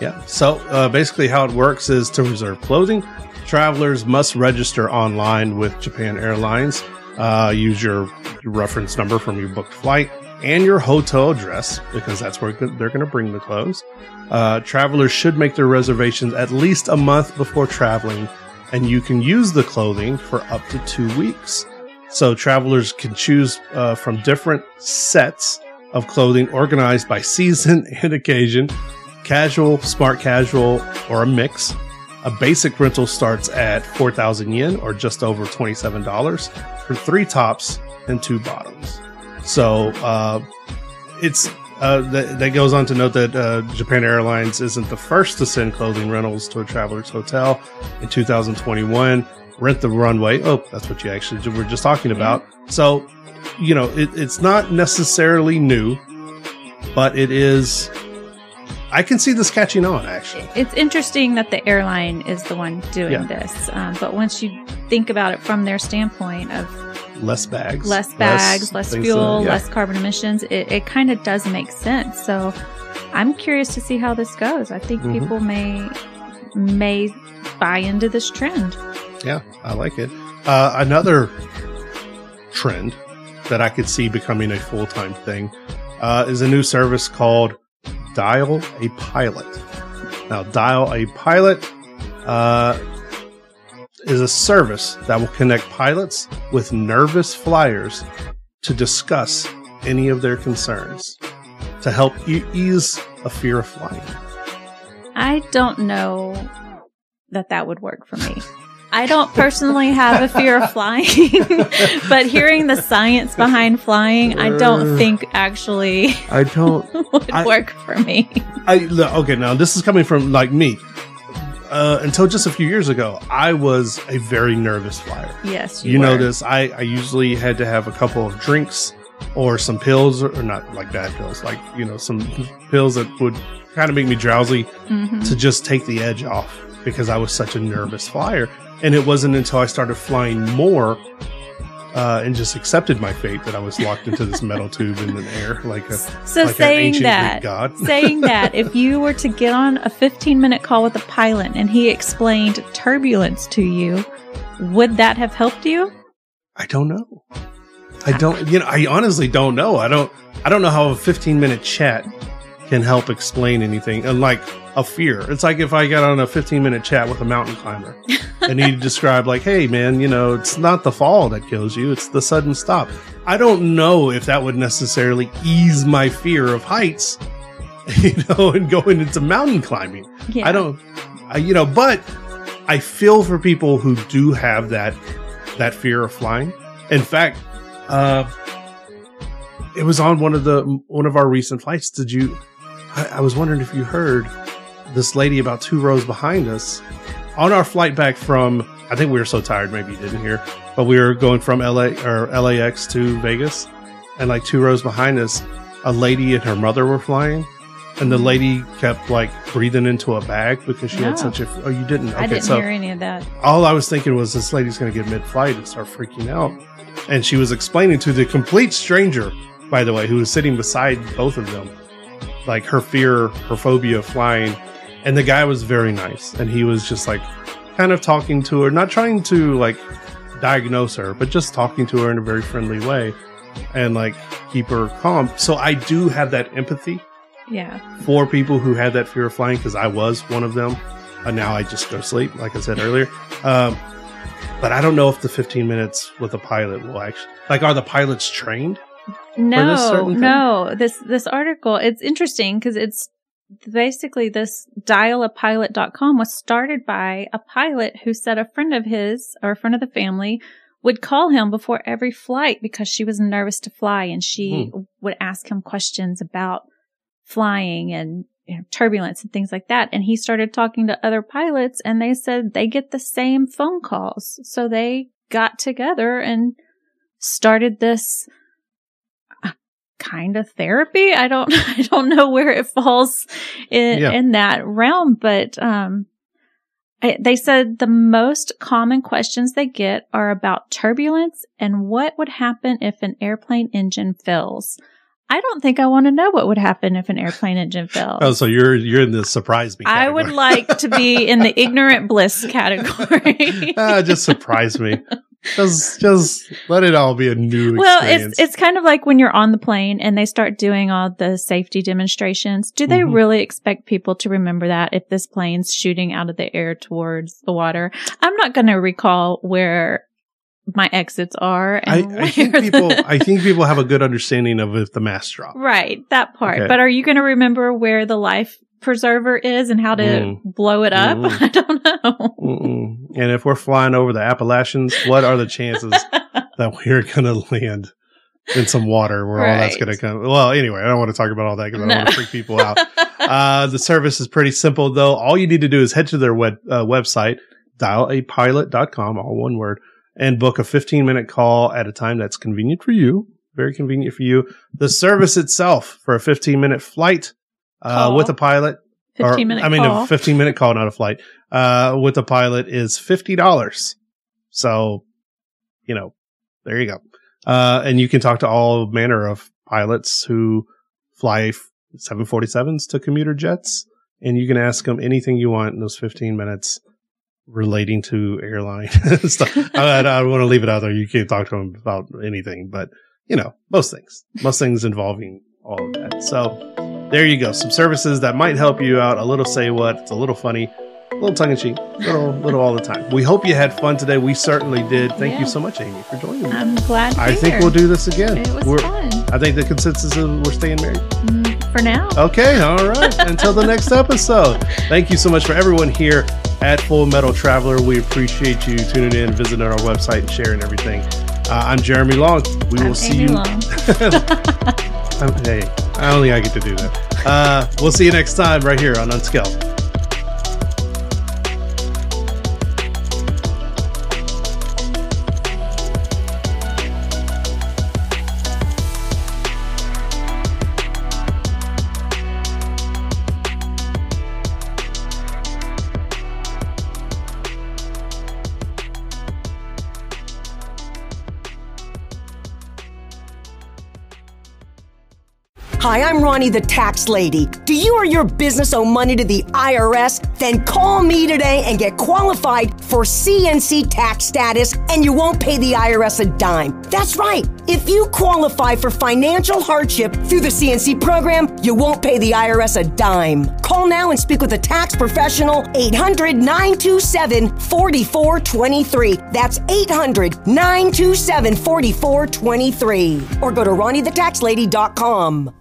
Yeah. So uh, basically, how it works is to reserve clothing, travelers must register online with Japan Airlines. Uh, use your reference number from your booked flight and your hotel address because that's where they're going to bring the clothes. Uh, travelers should make their reservations at least a month before traveling, and you can use the clothing for up to two weeks. So travelers can choose uh, from different sets of clothing organized by season and occasion casual, smart casual, or a mix. A basic rental starts at 4,000 yen or just over $27 for three tops and two bottoms. So uh, it's uh, that, that goes on to note that uh, Japan Airlines isn't the first to send clothing rentals to a traveler's hotel. In 2021, Rent the Runway. Oh, that's what you actually were just talking about. So, you know, it, it's not necessarily new, but it is. I can see this catching on, actually. It's interesting that the airline is the one doing Yeah. this, um, but once you think about it from their standpoint of Less bags, less bags, less, things fuel, yeah. less carbon emissions, it, it kind of does make sense. So I'm curious to see how this goes. I think Mhm. people may may buy into this trend. Yeah, I like it. Uh, another trend that I could see becoming a full time thing uh, is a new service called Dial a Pilot. Now, Dial a Pilot uh, is a service that will connect pilots with nervous flyers to discuss any of their concerns to help ease a fear of flying. I don't know that that would work for me. I don't personally have a fear of flying, but hearing the science behind flying, I don't think actually I don't. would I- work for me. I look, okay. Now this is coming from like me. Uh, until just a few years ago, I was a very nervous flyer. Yes, You, you, know this. I, I usually had to have a couple of drinks or some pills, or, or not like bad pills, like you know some pills that would kind of make me drowsy Mhm. to just take the edge off because I was such a nervous flyer. And it wasn't until I started flying more uh, and just accepted my fate that I was locked into this metal tube in the air, like a So like saying ancient that, god. saying that, if you were to get on a 15 minute call with a pilot and he explained turbulence to you, would that have helped you? I don't know. I don't. You know, I honestly don't know. I don't. I don't know how a 15 minute chat can help explain anything. Unlike a fear, it's like if I got on a 15 minute chat with a mountain climber and he described like, "Hey, man, you know, it's not the fall that kills you; it's the sudden stop." I don't know if that would necessarily ease my fear of heights, you know, and going into mountain climbing. Yeah. I don't, I, you know, but I feel for people who do have that that fear of flying. In fact, uh, it was on one of the one of our recent flights. Did you? I, I was wondering if you heard this lady about two rows behind us on our flight back from. I think we were so tired, maybe you didn't hear, but we were going from LA or LAX to Vegas, and like two rows behind us, a lady and her mother were flying, and the lady kept like breathing into a bag because she No. had oh. such a. Oh, you didn't? I didn't so hear any of that. all I was thinking was this lady's going to get mid flight and start freaking out. And she was explaining to the complete stranger, by the way, who was sitting beside both of them, like her fear, her phobia of flying. And the guy was very nice. And he was just like kind of talking to her, not trying to like diagnose her, but just talking to her in a very friendly way and like keep her calm. So I do have that empathy Yeah. for people who had that fear of flying because I was one of them. And now I just go to sleep, like I said earlier. Um, but I don't know if the 15 minutes with a pilot will actually, like, are the pilots trained? No, thing? no. This this article it's interesting because it's basically this dialapilot.com was started by a pilot who said a friend of his or a friend of the family would call him before every flight because she was nervous to fly and she hmm. would ask him questions about flying and you know, turbulence and things like that. And he started talking to other pilots and they said they get the same phone calls. So they got together and started this kind of therapy. I don't, I don't know where it falls in, Yeah. in that realm, but, um, I, they said the most common questions they get are about turbulence and what would happen if an airplane engine fails. I don't think I want to know what would happen if an airplane engine fails. Oh, so you're you're in the surprise me. I would like to be in the ignorant bliss category. ah, just surprise me. Just just let it all be a new well, experience. it's it's kind of like when you're on the plane and they start doing all the safety demonstrations. Do they Mhm. really expect people to remember that if this plane's shooting out of the air towards the water? I'm not going to recall where my exits are. I, And I think people I think people have a good understanding of if the mask drop. right that part. Okay. But are you going to remember where the life preserver is and how to Mm. blow it up? Mm. I don't know. Mm-mm. And if we're flying over the Appalachians, what are the chances that we're going to land in some water where all that's going to come? Well, anyway, I don't want to talk about all that because I don't want to freak people out. Uh, the service is pretty simple though. All you need to do is head to their web, uh, website, dialapilot.com, all one word, and book a 15 minute call at a time that's convenient for you. Very convenient for you. The service itself for a 15 minute flight, uh, with a pilot. or- minute I mean, call. a 15 minute call, not a flight, uh, with a pilot is $50. So, you know, there you go. Uh, and you can talk to all manner of pilots who fly f- 747s to commuter jets, and you can ask them anything you want in those 15 minutes relating to airline stuff. I, I don't want to leave it out there. You can't talk to them about anything, but you know, most things, most things involving all of that. So there you go. Some services that might help you out. A little say what, it's a little funny, a little tongue in cheek, little, little all the time. We hope you had fun today. We certainly did. Thank Yeah. you so much, Amy, for joining me. I'm glad. To be here. I think here. we'll do this again. It was We're- fun I think the consensus is we're staying married. Mm, for now. Okay, all right. Until the next episode. Thank you so much for everyone here at Full Metal Traveler. We appreciate you tuning in, visiting our website, and sharing everything. Uh, I'm Jeremy Long. We will I'm see Amy you. Long. Um, hey, I only I get to do that. Uh, we'll see you next time right here on Unscaled. Ronnie the Tax Lady. Do you or your business owe money to the IRS? Then call me today and get qualified for CNC tax status, and you won't pay the IRS a dime. That's right. If you qualify for financial hardship through the CNC program, you won't pay the IRS a dime. Call now and speak with a tax professional, 800 927 4423. That's 800 927 4423. Or go to RonnieTheTaxLady.com.